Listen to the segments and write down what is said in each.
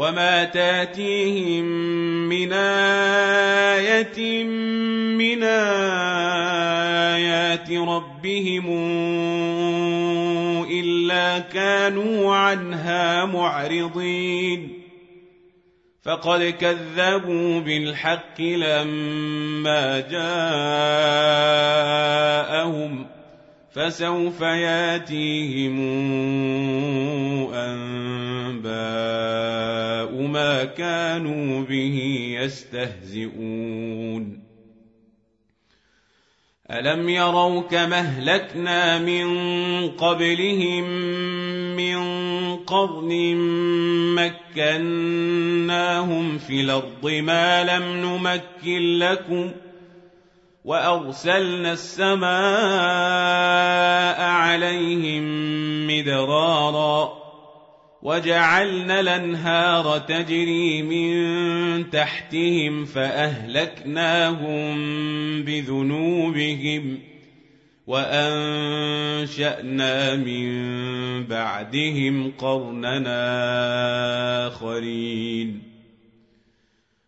وما تاتيهم من إيه من ايات ربهم الا كانوا عنها معرضين فقد كذبوا بالحق لما جاءهم فسوف ياتيهم أنباء ما كانوا به يستهزئون. ألم يروا كما أهلكنا من قبلهم من قرن مكناهم في الأرض ما لم نمكن لكم وارسلنا السماء عليهم مدرارا وجعلنا الانهار تجري من تحتهم فاهلكناهم بذنوبهم وانشانا من بعدهم قرننا اخرين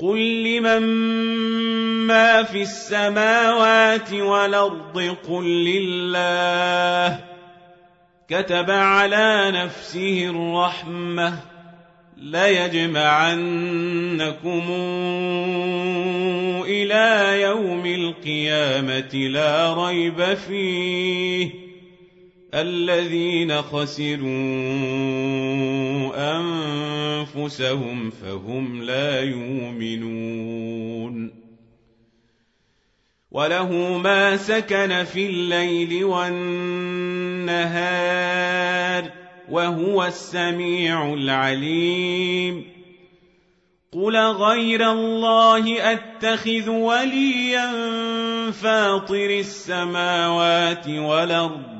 قل لمن ما في السماوات والارض قل لله كتب على نفسه الرحمه ليجمعنكم إلى يوم القيامه لا ريب فيه الذين خسروا أنفسهم فهم لا يؤمنون. وله ما سكن في الليل والنهار وهو السميع العليم. قل غير الله اتخذ وليا فاطر السماوات والارض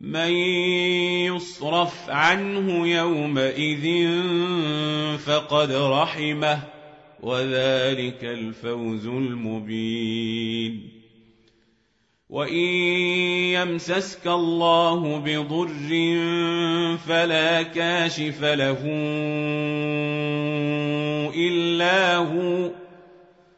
من يصرف عنه يومئذ فقد رحمه وذلك الفوز المبين وان يمسسك الله بضر فلا كاشف له الا هو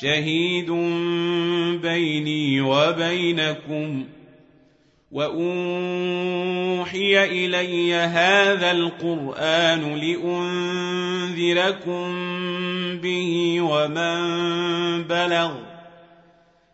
شهيد بيني وبينكم واوحي الي هذا القران لانذركم به ومن بلغ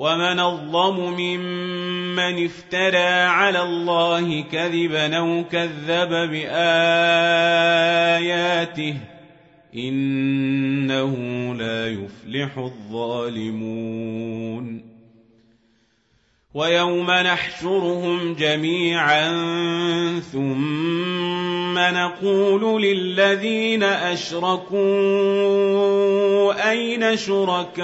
ومن الظلم ممن افترى على الله كذبا أو كذب بآياته إنه لا يفلح الظالمون ويوم نحشرهم جميعا ثم نقول للذين أشركوا أين شركاؤكم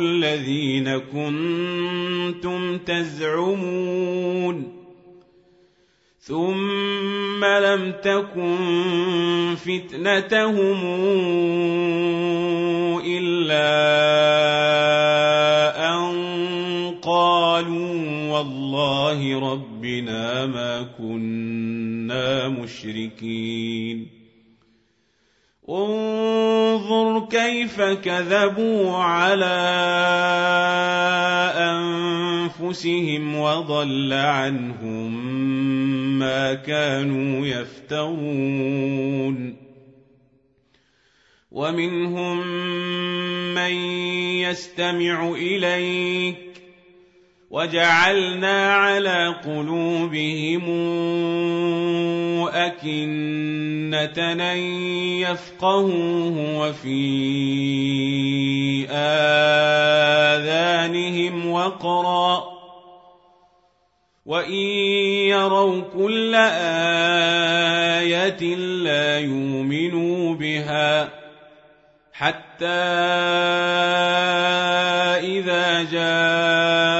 الذين كنتم تزعمون ثم لم تكن فتنتهم إلا قالوا والله ربنا ما كنا مشركين. انظر كيف كذبوا على أنفسهم وضل عنهم ما كانوا يفترون. ومنهم من يستمع إليك وجعلنا على قلوبهم أكنة أن يفقهوه وفي آذانهم وقرا. وإن يروا كل آية لا يؤمنوا بها حتى إذا جاءوك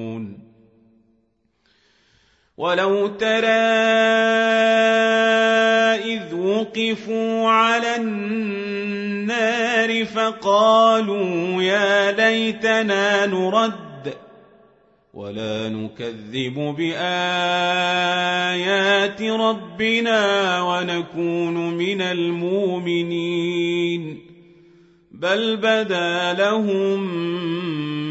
ولو ترى إذ وقفوا على النار فقالوا يا ليتنا نرد ولا نكذب بايات ربنا ونكون من المؤمنين بل بدا لهم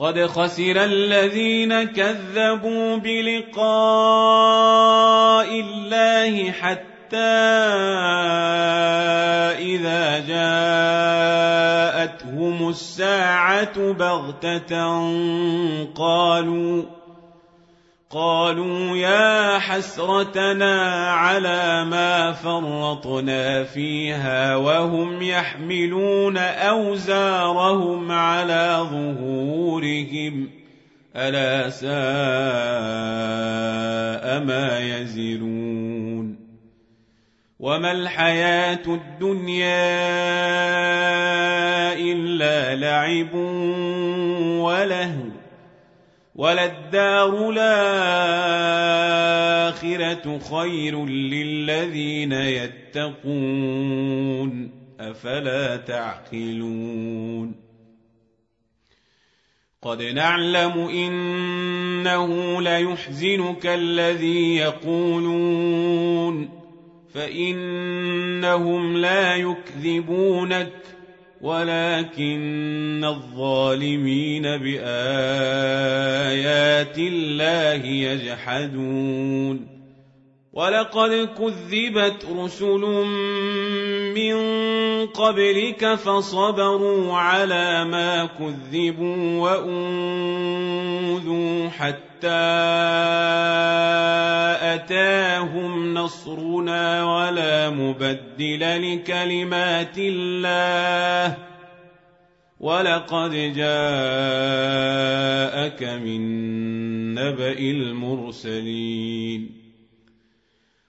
قد خسر الذين كذبوا بلقاء الله حتى إذا جاءتهم الساعة بغتة قالوا قالوا يا حسرتنا على ما فرطنا فيها وهم يحملون أوزارهم على ظهورهم ألا ساء ما يزرون وما الحياة الدنيا إلا لعب ولهو وللدار الآخرة خير للذين يتقون أفلا تعقلون قد نعلم إنه ليحزنك الذي يقولون فإنهم لا يكذبونك ولكن الظالمين بآيات الله يجحدون. ولقد كذبت رسل من قبلك فصبروا على ما كذبوا وأوذوا حتى أتاهم نصرنا ولا مبدل لكلمات الله. ولقد جاءك من نبأ المرسلين.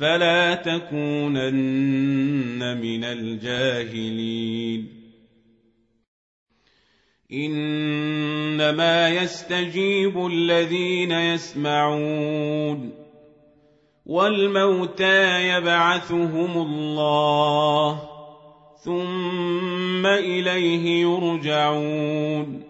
فلا تكونن من الجاهلين. إنما يستجيب الذين يسمعون والموتى يبعثهم الله ثم إليه يرجعون.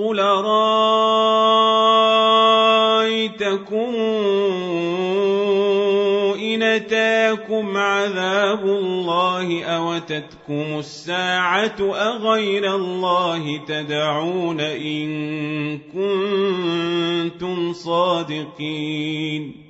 قل رايتم أرأيتكم إن أتاكم عذاب الله أوتتكم الساعة أغير الله تدعون إن كنتم صادقين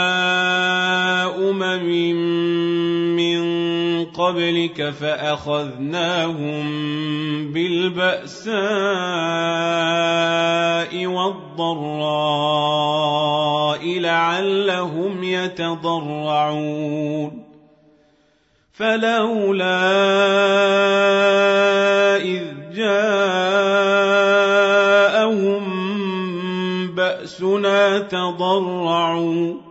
قبلك فأخذناهم بالبأساء والضراء لعلهم يتضرعون. فلولا إذ جاءهم بأسنا تضرعوا.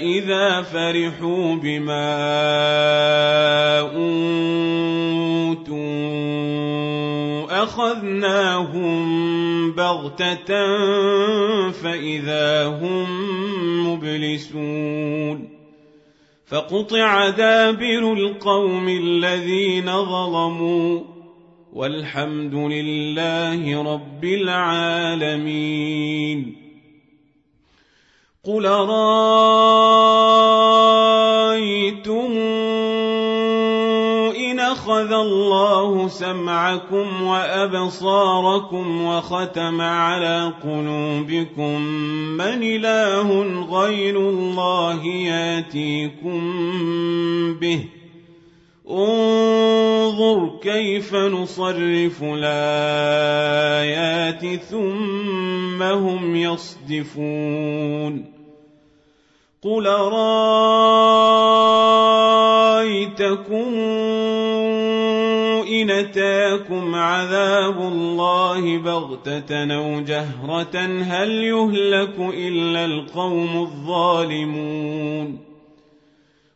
اذا فرحوا بما اوتوا اخذناهم بغته فاذا هم مبلسون فقطع دابر القوم الذين ظلموا والحمد لله رب العالمين قل رايتم ان اخذ الله سمعكم وابصاركم وختم على قلوبكم من اله غير الله ياتيكم به انظر كيف نصرف الآيات ثم هم يصدفون. قل رايتكم إن أتاكم عذاب الله بغتة أو جهرة هل يهلك إلا القوم الظالمون؟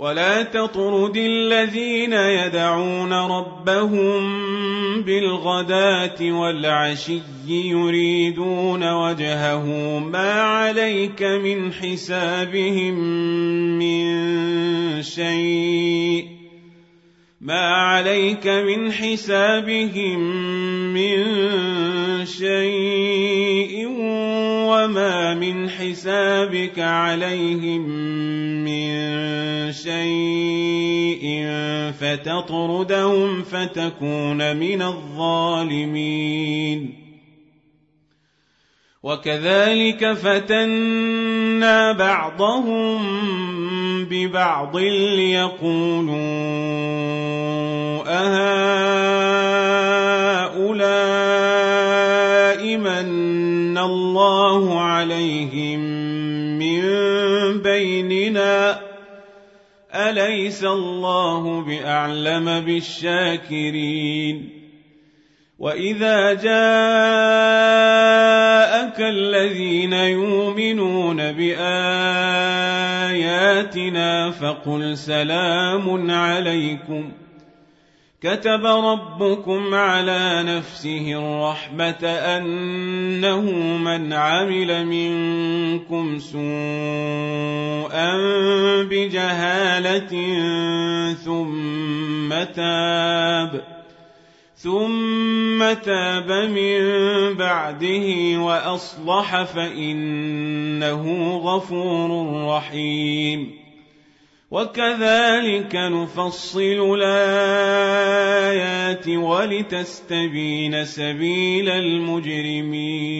ولا تطرد الذين يدعون ربهم بالغداة والعشي يريدون وجهه ما عليك من حسابهم من شيء ما عليك من حسابهم من شيء وما من حسابك عليهم من شيء فتطردهم فتكون من الظالمين وكذلك فتنا بعضهم ببعض ليقولوا أهؤلاء من الله عليهم من بيننا أليس الله بأعلم بالشاكرين وإذا جاءك الذين يؤمنون بآياتنا فقل سلام عليكم كتب ربكم على نفسه الرحمة أنه من عمل منكم سوءا بجهالة ثم تاب ثم تاب من بعده وأصلح فإنه غفور رحيم. وكذلك نفصل الآيات ولتستبين سبيل المجرمين.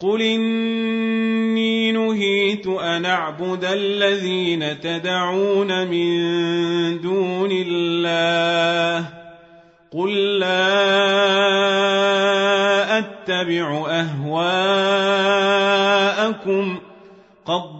قل اني نهيت ان اعبد الذين تدعون من دون الله. قل لا اتبع اهواءكم قد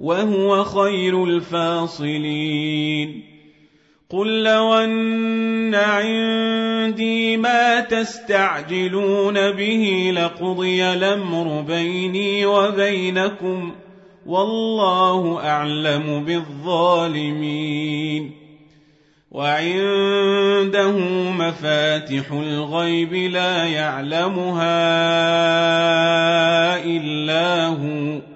وهو خير الفاصلين. قل لو أن عندي ما تستعجلون به لقضي الأمر بيني وبينكم والله أعلم بالظالمين. وعنده مفاتح الغيب لا يعلمها إلا هو.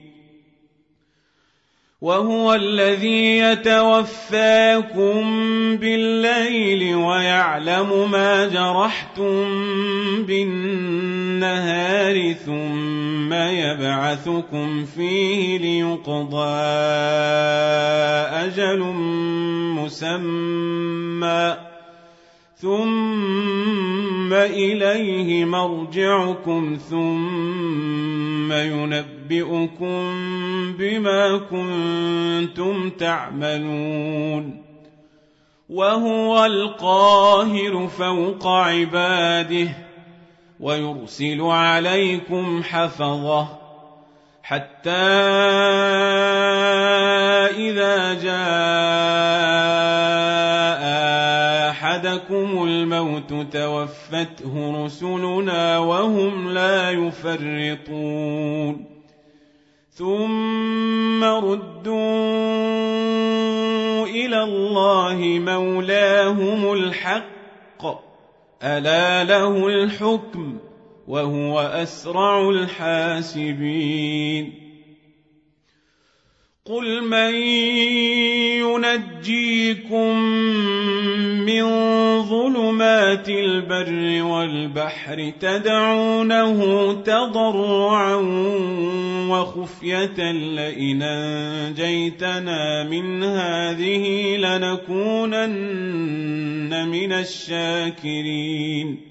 وهو الذي يتوفاكم بالليل ويعلم ما جرحتم بالنهار ثم يبعثكم فيه ليقضى أجل مسمى ثم إليه مرجعكم ثم ينبئكم بما كنتم تعملون وهو القاهر فوق عباده ويرسل عليكم حفظه حتى إذا جاء أحدكم الموت توفته رسلنا وهم لا يفرطون ثم ردوا إلى الله مولاهم الحق الا له الحكم وهو اسرع الحاسبين قل من ينجيكم من ظلمات البر والبحر تدعونه تضرعا وخفيه لئن انجيتنا من هذه لنكونن من الشاكرين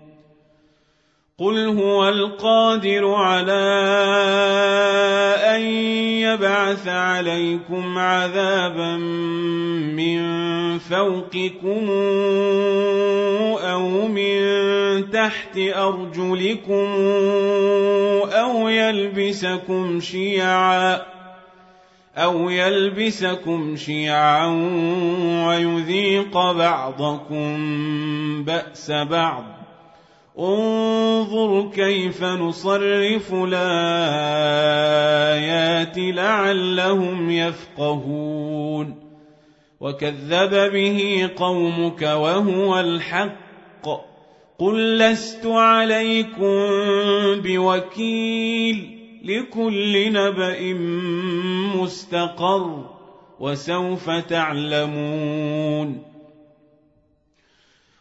قل هو القادر على ان يبعث عليكم عذابا من فوقكم أو من تحت أرجلكم أو يلبسكم شيعا أو يلبسكم شيعا ويذيق بعضكم بأس بعض انظر كيف نصرف الآيات لعلهم يفقهون. وكذب به قومك وهو الحق. قل لست عليكم بوكيل لكل نبأ مستقر وسوف تعلمون.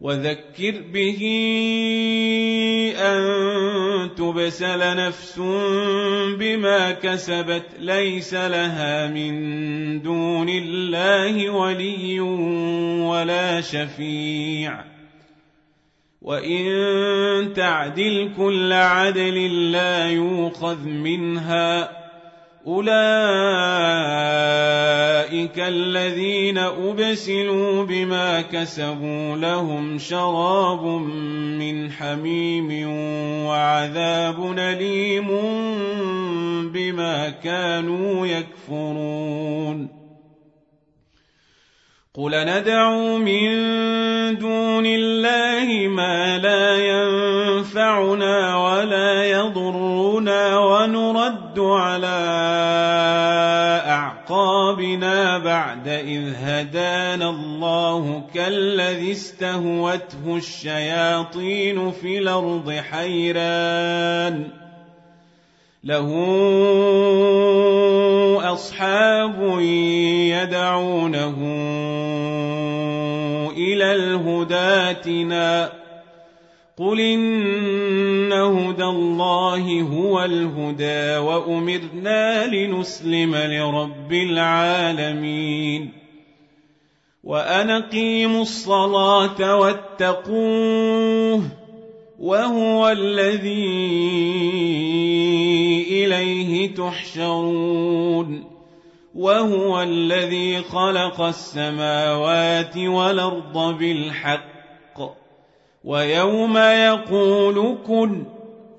وذكر به أن تبسل نفس بما كسبت ليس لها من دون الله ولي ولا شفيع. وإن تعدل كل عدل لا يوخذ منها. أولئك الذين أبسلوا بما كسبوا لهم شراب من حميم وعذاب أليم بما كانوا يكفرون قل ندعو من دون الله ما لا ينفعنا ولا يضرنا ونرد على أعقابنا بعد إذ هدانا الله كالذي استهوته الشياطين في الأرض حيران له أصحاب يدعونه إلى الهداتنا قل هدى الله هو الهدى وأمرنا لنسلم لرب العالمين. وان أقيموا الصلاة واتقوه وهو الذي إليه تحشرون. وهو الذي خلق السماوات والأرض بالحق. ويوم يقول كن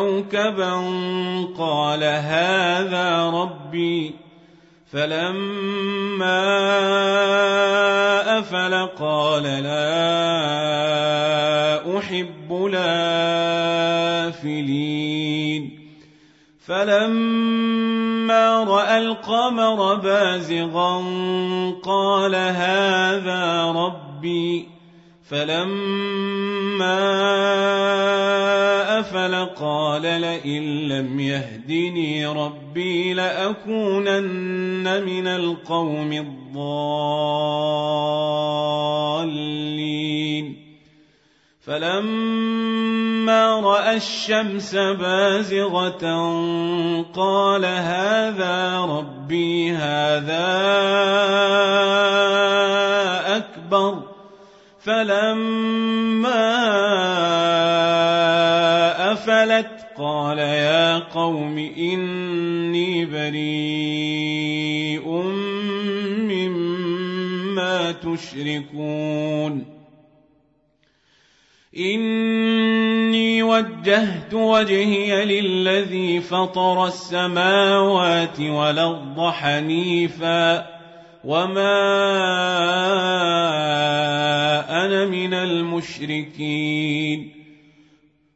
كوكبا قال هذا ربي. فلما أفل قال لا أحب الآفلين. فلما رأى القمر بازغا قال هذا ربي. فلما أفل قال لئن لم يهدني ربي لأكونن من القوم الضالين. فلما رأى الشمس بازغة قال هذا ربي هذا أكبر. فلما قال يا قوم إني بريء مما تشركون إني وجهت وجهي للذي فطر السماوات والأرض حنيفاً وما أنا من المشركين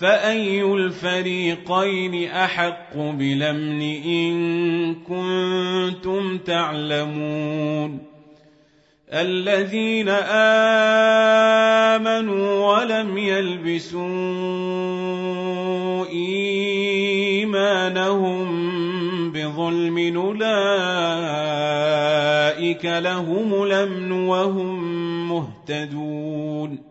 فأي الفريقين أحق بلمن إن كنتم تعلمون الذين آمنوا ولم يلبسوا إيمانهم بظلم أولئك لهم الأمن وهم مهتدون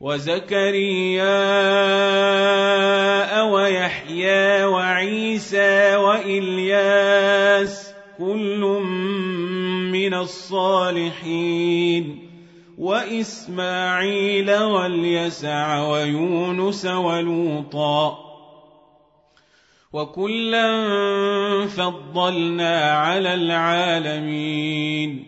وزكريا ويحيى وعيسى وإلياس كل من الصالحين وإسماعيل واليسع ويونس ولوطا وكلا فضلنا على العالمين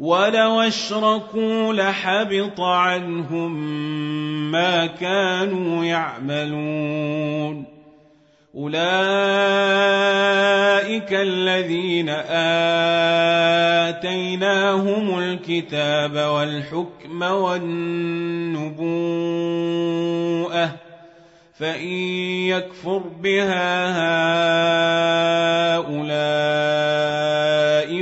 ولو أشركوا لحبط عنهم ما كانوا يعملون. أولئك الذين آتيناهم الكتاب والحكم والنبوءة فإن يكفر بها هؤلاء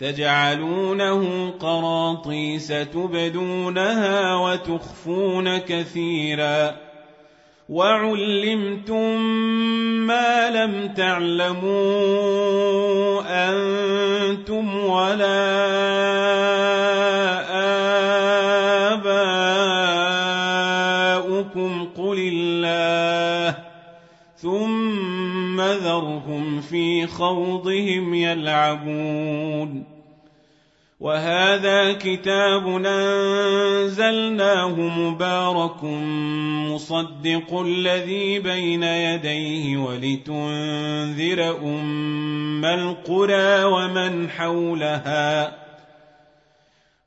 تجعلونه قراطيس تبدونها وتخفون كثيرا. وعلمتم ما لم تعلموا أنتم ولا في خوضهم يلعبون. وهذا كتاب أنزلناه مبارك مصدق الذي بين يديه ولتنذر أم القرى ومن حولها.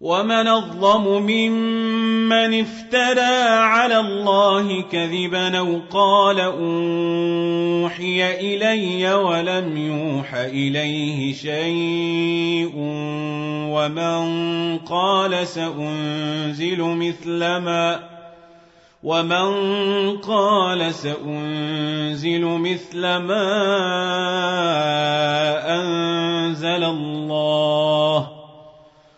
ومن الظلم ممن افترى على الله كذبا أو قال اوحي الي ولم يوح اليه شيء ومن قال سانزل مثل ما ومن قال سانزل مثل ما انزل الله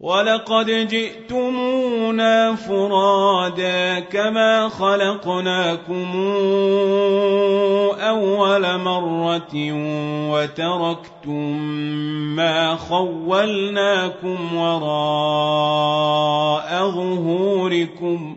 ولقد جئتمونا فرادا كما خلقناكم اول مره وتركتم ما خولناكم وراء ظهوركم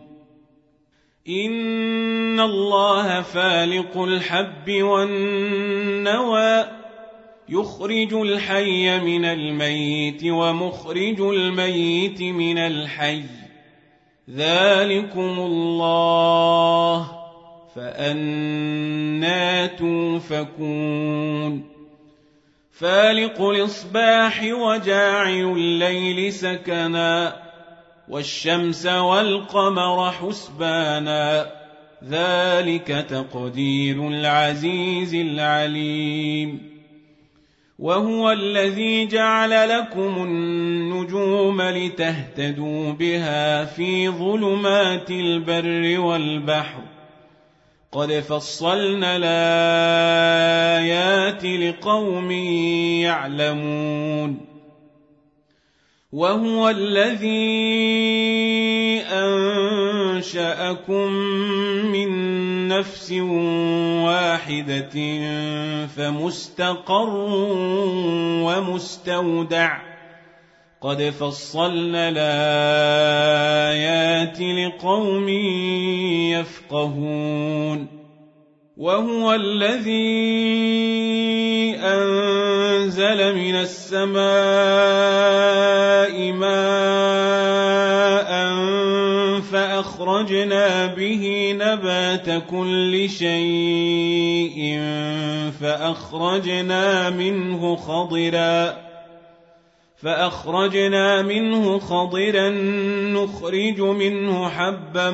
ان الله فالق الحب والنوى يخرج الحي من الميت ومخرج الميت من الحي ذلكم الله فأنا توفكون فالق الإصباح وجاعل الليل سكنا والشمس والقمر حسبانا ذلك تقدير العزيز العليم. وهو الذي جعل لكم النجوم لتهتدوا بها في ظلمات البر والبحر. قد فصلنا الآيات لقوم يعلمون. وهو الذي انشاكم من نفس واحدة فمستقر ومستودع قد فصلنا الايات لقوم يفقهون وهو الذي انزل من السماء ماء فأخرجنا به نبات كل شيء فأخرجنا منه خضرا فأخرجنا منه خضرا نخرج منه حبا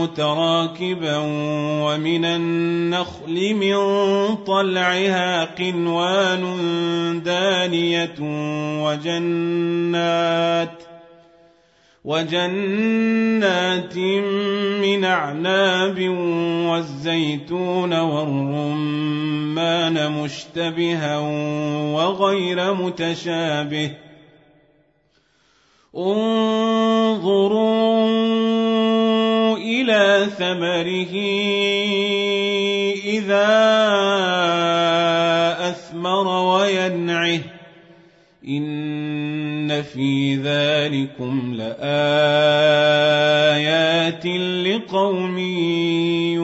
متراكبا ومن النخل من طلعها قنوان دانية وجنات وجنات من أعناب والزيتون والرمان مشتبها وغير متشابه انظروا إلى ثمره إذا أثمر وينعه. إن في ذلكم لآيات لقوم يؤمنون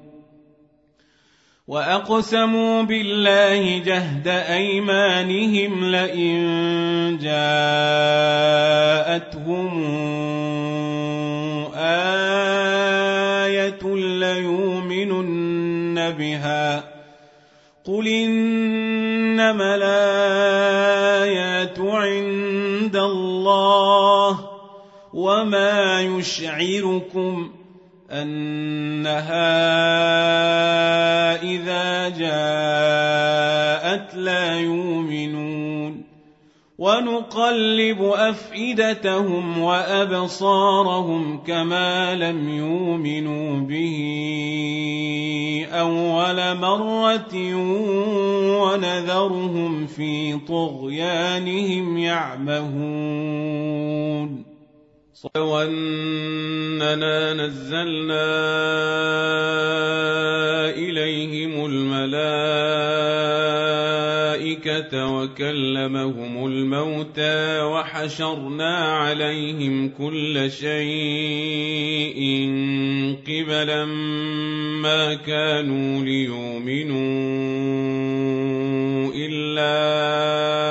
وأقسموا بالله جهد أيمانهم لئن جاءتهم آية ليؤمنن بها قل إنما الآيات عند الله وما يشعركم أنها إذا جاءت لا يؤمنون ونقلب أفئدتهم وأبصارهم كما لم يؤمنوا به أول مرة ونذرهم في طغيانهم يعمهون وأننا نزلنا إليهم الملائكة وكلمهم الموتى وحشرنا عليهم كل شيء قبلا ما كانوا ليؤمنوا إلا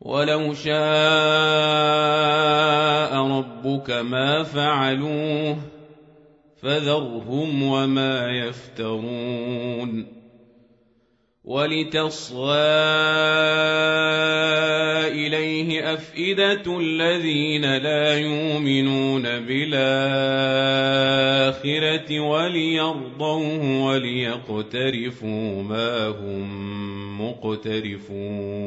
ولو شاء ربك ما فعلوه فذرهم وما يفترون ولتصغى إليه أفئدة الذين لا يؤمنون بالآخرة وليرضوه وليقترفوا ما هم مقترفون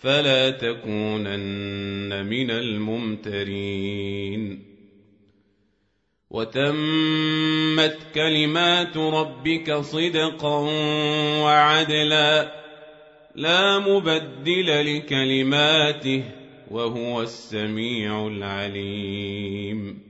فلا تكونن من الممترين. وتمت كلمات ربك صدقا وعدلا لا مبدل لكلماته وهو السميع العليم.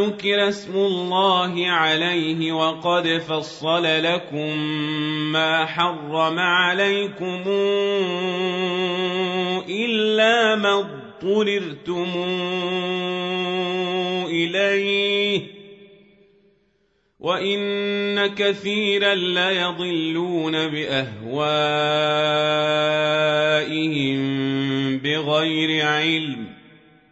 ذكر اسم الله عليه وقد فصل لكم ما حرم عليكم إلا ما اضطررتم إليه وإن كثيرا ليضلون بأهوائهم بغير علم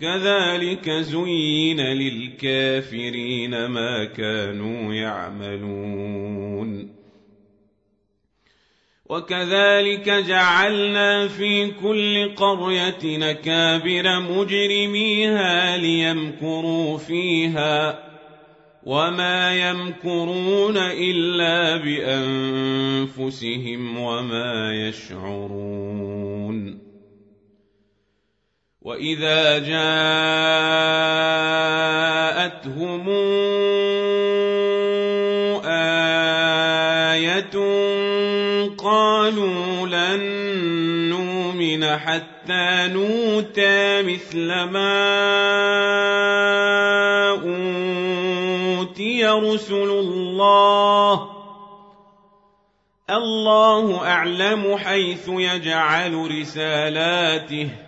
كذلك زين للكافرين ما كانوا يعملون. وكذلك جعلنا في كل قرية نكابر مجرميها ليمكروا فيها وما يمكرون إلا بأنفسهم وما يشعرون. واذا جاءتهم إيه قالوا لن نؤمن حتى نوتى مثل ما اوتي رسل الله الله اعلم حيث يجعل رسالاته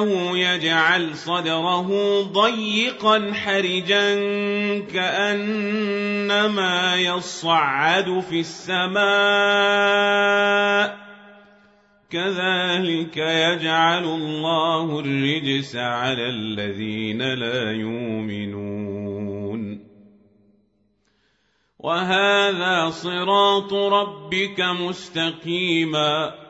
يضله يجعل صدره ضيقا حرجا كأنما يصعد في السماء. كذلك يجعل الله الرجس على الذين لا يؤمنون. وهذا صراط ربك مستقيما.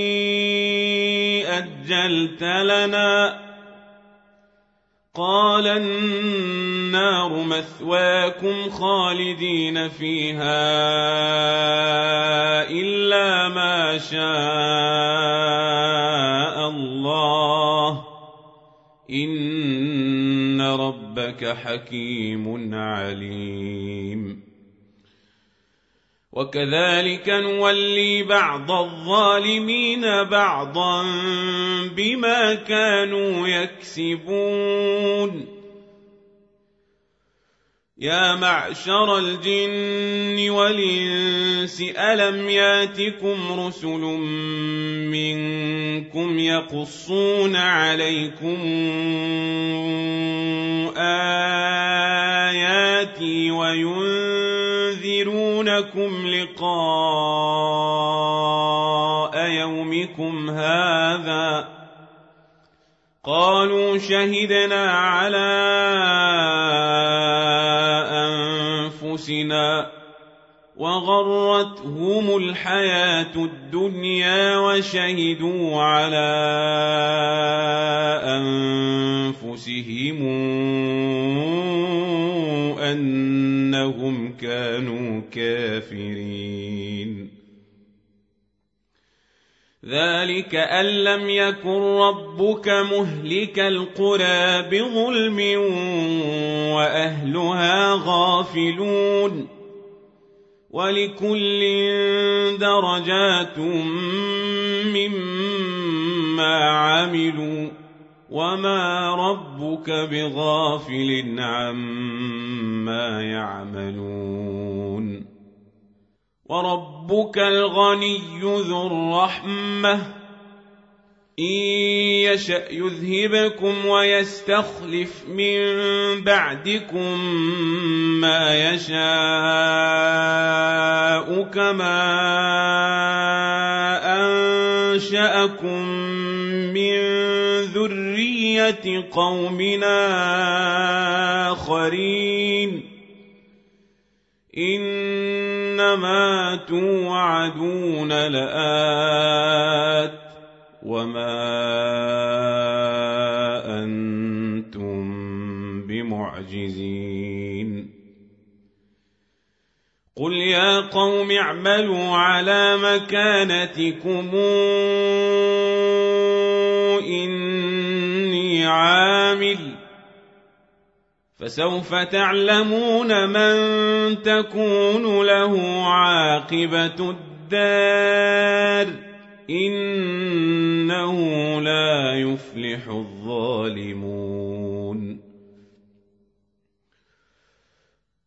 أجلت لنا. قال النار مثواكم خالدين فيها إلا ما شاء الله. إن ربك حكيم عليم. وكذلك نولي بعض الظالمين بعضا بما كانوا يكسبون. يا معشر الجن والإنس ألم ياتكم رسل منكم يقصون عليكم آياتي وينذرونكم لقاء يومكم هذا. قالوا شهدنا على أنفسنا وغرتهم الحياة الدنيا وشهدوا على أنفسهم أنهم كانوا كافرين. ذلك أن لم يكن ربك مهلك القرى بظلم وأهلها غافلون. ولكل درجات مما عملوا. وما ربك بغافل عما يعملون وربك الغني ذو الرحمة إن يشأ يذهبكم ويستخلف من بعدكم ما يشاء كما أنشأكم قومنا آخرين. إنما توعدون لآت وما أنتم بمعجزين. قل يا قوم اعملوا على مكانتكم عامل فسوف تعلمون من تكون له عاقبة الدار إنه لا يفلح الظالمون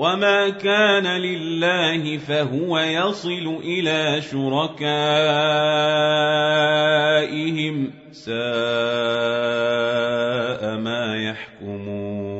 وما كان لله فهو يصل إلى شركائهم ساء ما يحكمون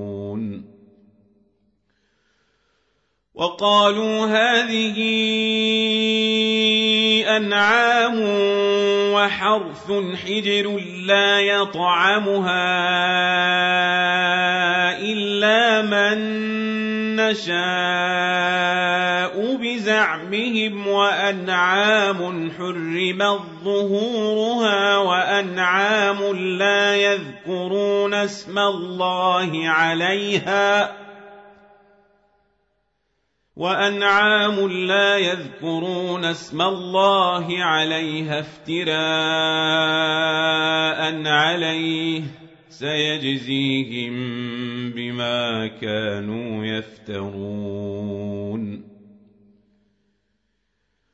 وقالوا هذه أنعام وحرث حجر لا يطعمها إلا من نشاء بزعمهم وأنعام حرمت ظهورها وأنعام لا يذكرون اسم الله عليها ۖ وأنعام لا يذكرون اسم الله عليها افتراء عليه سيجزيهم بما كانوا يفترون.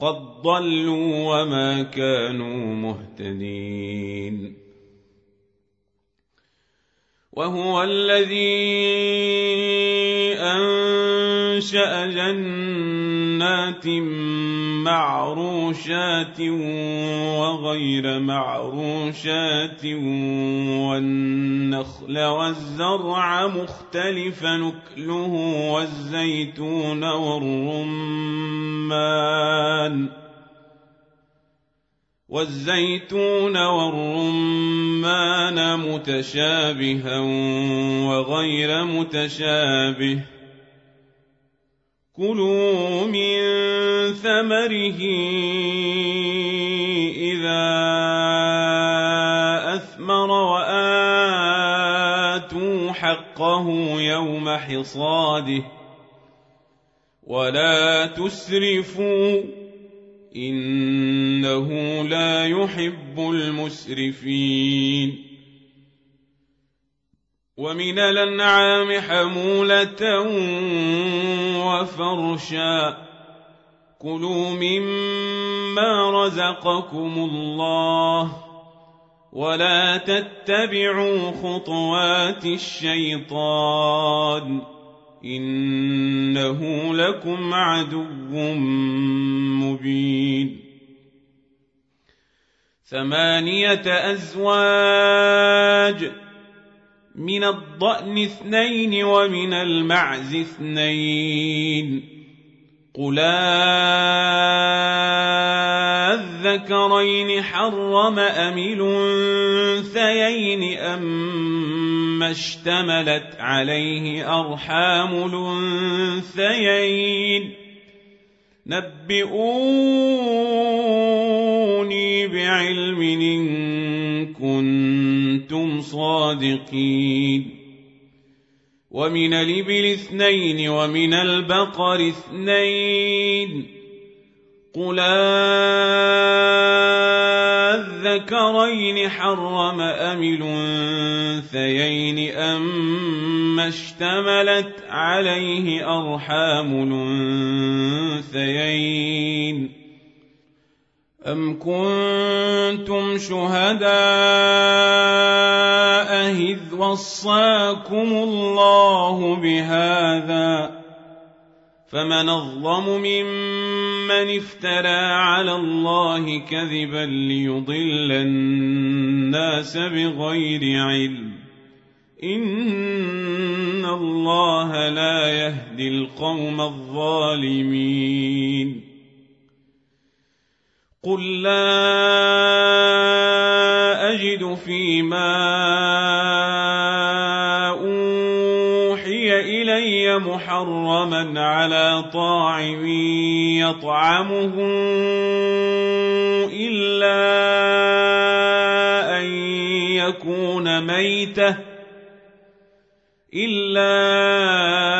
قد ضلوا وما كانوا مهتدين وهو الذي أنشأ جنات معروشات وغير معروشات والنخل والزرع مختلف نكله والزيتون والرمان. والزيتون والرمان متشابها وغير متشابه. كلوا من ثمره إذا أثمر وآتوا حقه يوم حصاده ولا تسرفوا إنه لا يحب المسرفين ومن الأنعام حمولة وفرشا. كلوا مما رزقكم الله ولا تتبعوا خطوات الشيطان. إنه لكم عدو مبين. ثمانية أزواج من الضأن اثنين ومن المعز اثنين. قل الذكرين حرم أم الأنثيين أما اشتملت عليه أرحام الأنثيين. نبئوني بعلم إن كنتم صادقين ومن الإبل اثنين ومن البقر اثنين قل الذكرين حرم أم الأنثيين أما اشتملت عليه أرحام الأنثيين أم كنتم شهداء إذ وصاكم الله بهذا فمن أظلم ممن افترى على الله كذبا ليضل الناس بغير علم إن الله لا يهدي القوم الظالمين قل لا أجد فيما أوحي إلي محرما على طاعم يطعمه إلا أن يكون ميتة إلا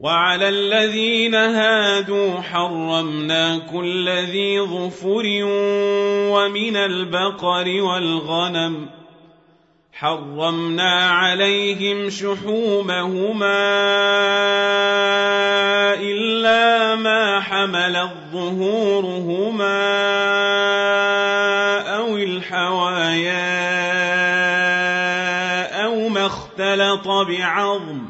وعلى الذين هادوا حرمنا كل ذي ظفر ومن البقر والغنم. حرمنا عليهم شحومهما إلا ما حملت ظهورهما أو الحوايا أو ما اختلط بعظم.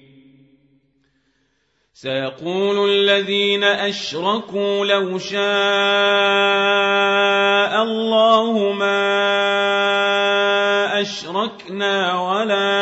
سيقول الذين أشركوا لو شاء الله ما أشركنا ولا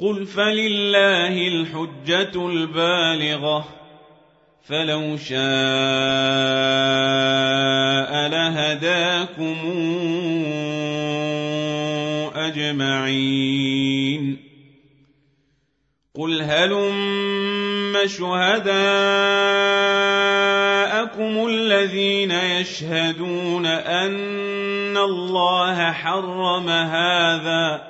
قل فلله الحجة البالغة فلو شاء لهداكم أجمعين قل هلم شهداءكم الذين يشهدون أن الله حرم هذا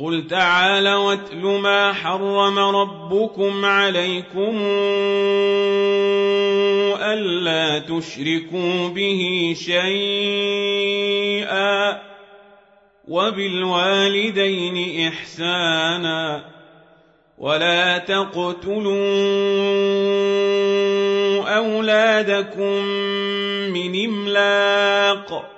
قل تعالى واتل ما حرم ربكم عليكم ألا تشركوا به شيئا وبالوالدين إحسانا ولا تقتلوا أولادكم من إملاق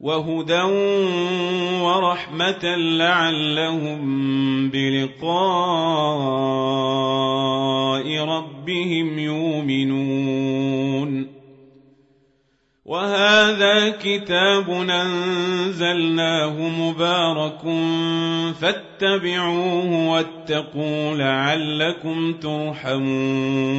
وهدى ورحمة لعلهم بلقاء ربهم يؤمنون وهذا كتاب أنزلناه مبارك فاتبعوه واتقوا لعلكم ترحمون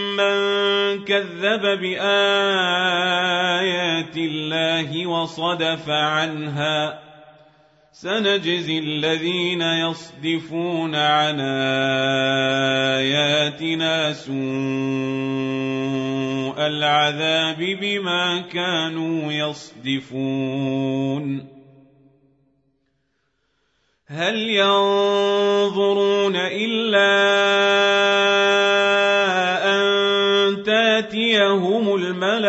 كذب بآيات الله وصدف عنها سنجزي الذين يصدفون عن آياتنا سوء العذاب بما كانوا يصدفون هل ينظرون إلا تاتيهم الملائكة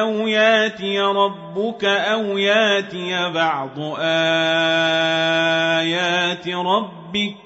أو ياتي ربك أو ياتي بعض آيات ربك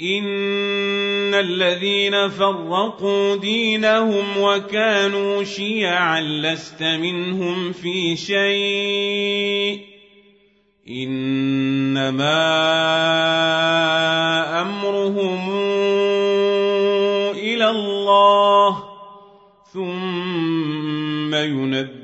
إن الذين فرقوا دينهم وكانوا شيعا لست منهم في شيء. إنما أمرهم إلى الله. ثم ينبئهم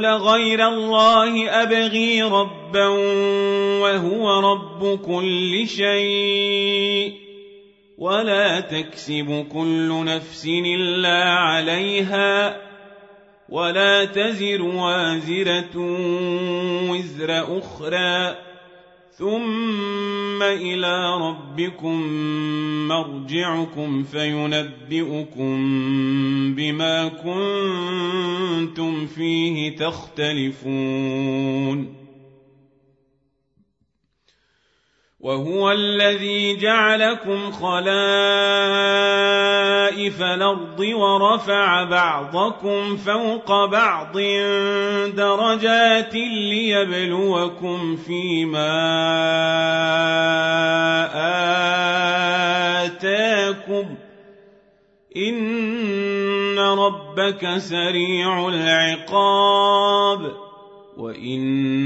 قل غير الله أبغي ربا وهو رب كل شيء ولا تكسب كل نفس إلا عليها ولا تزر وازرة وزر أخرى ثم إلى ربكم مرجعكم فينبئكم بما كنتم فيه تختلفون وهو الذي جعلكم خلائف الأرض ورفع بعضكم فوق بعض درجات ليبلوكم فيما آتاكم. إن ربك سريع العقاب. وإن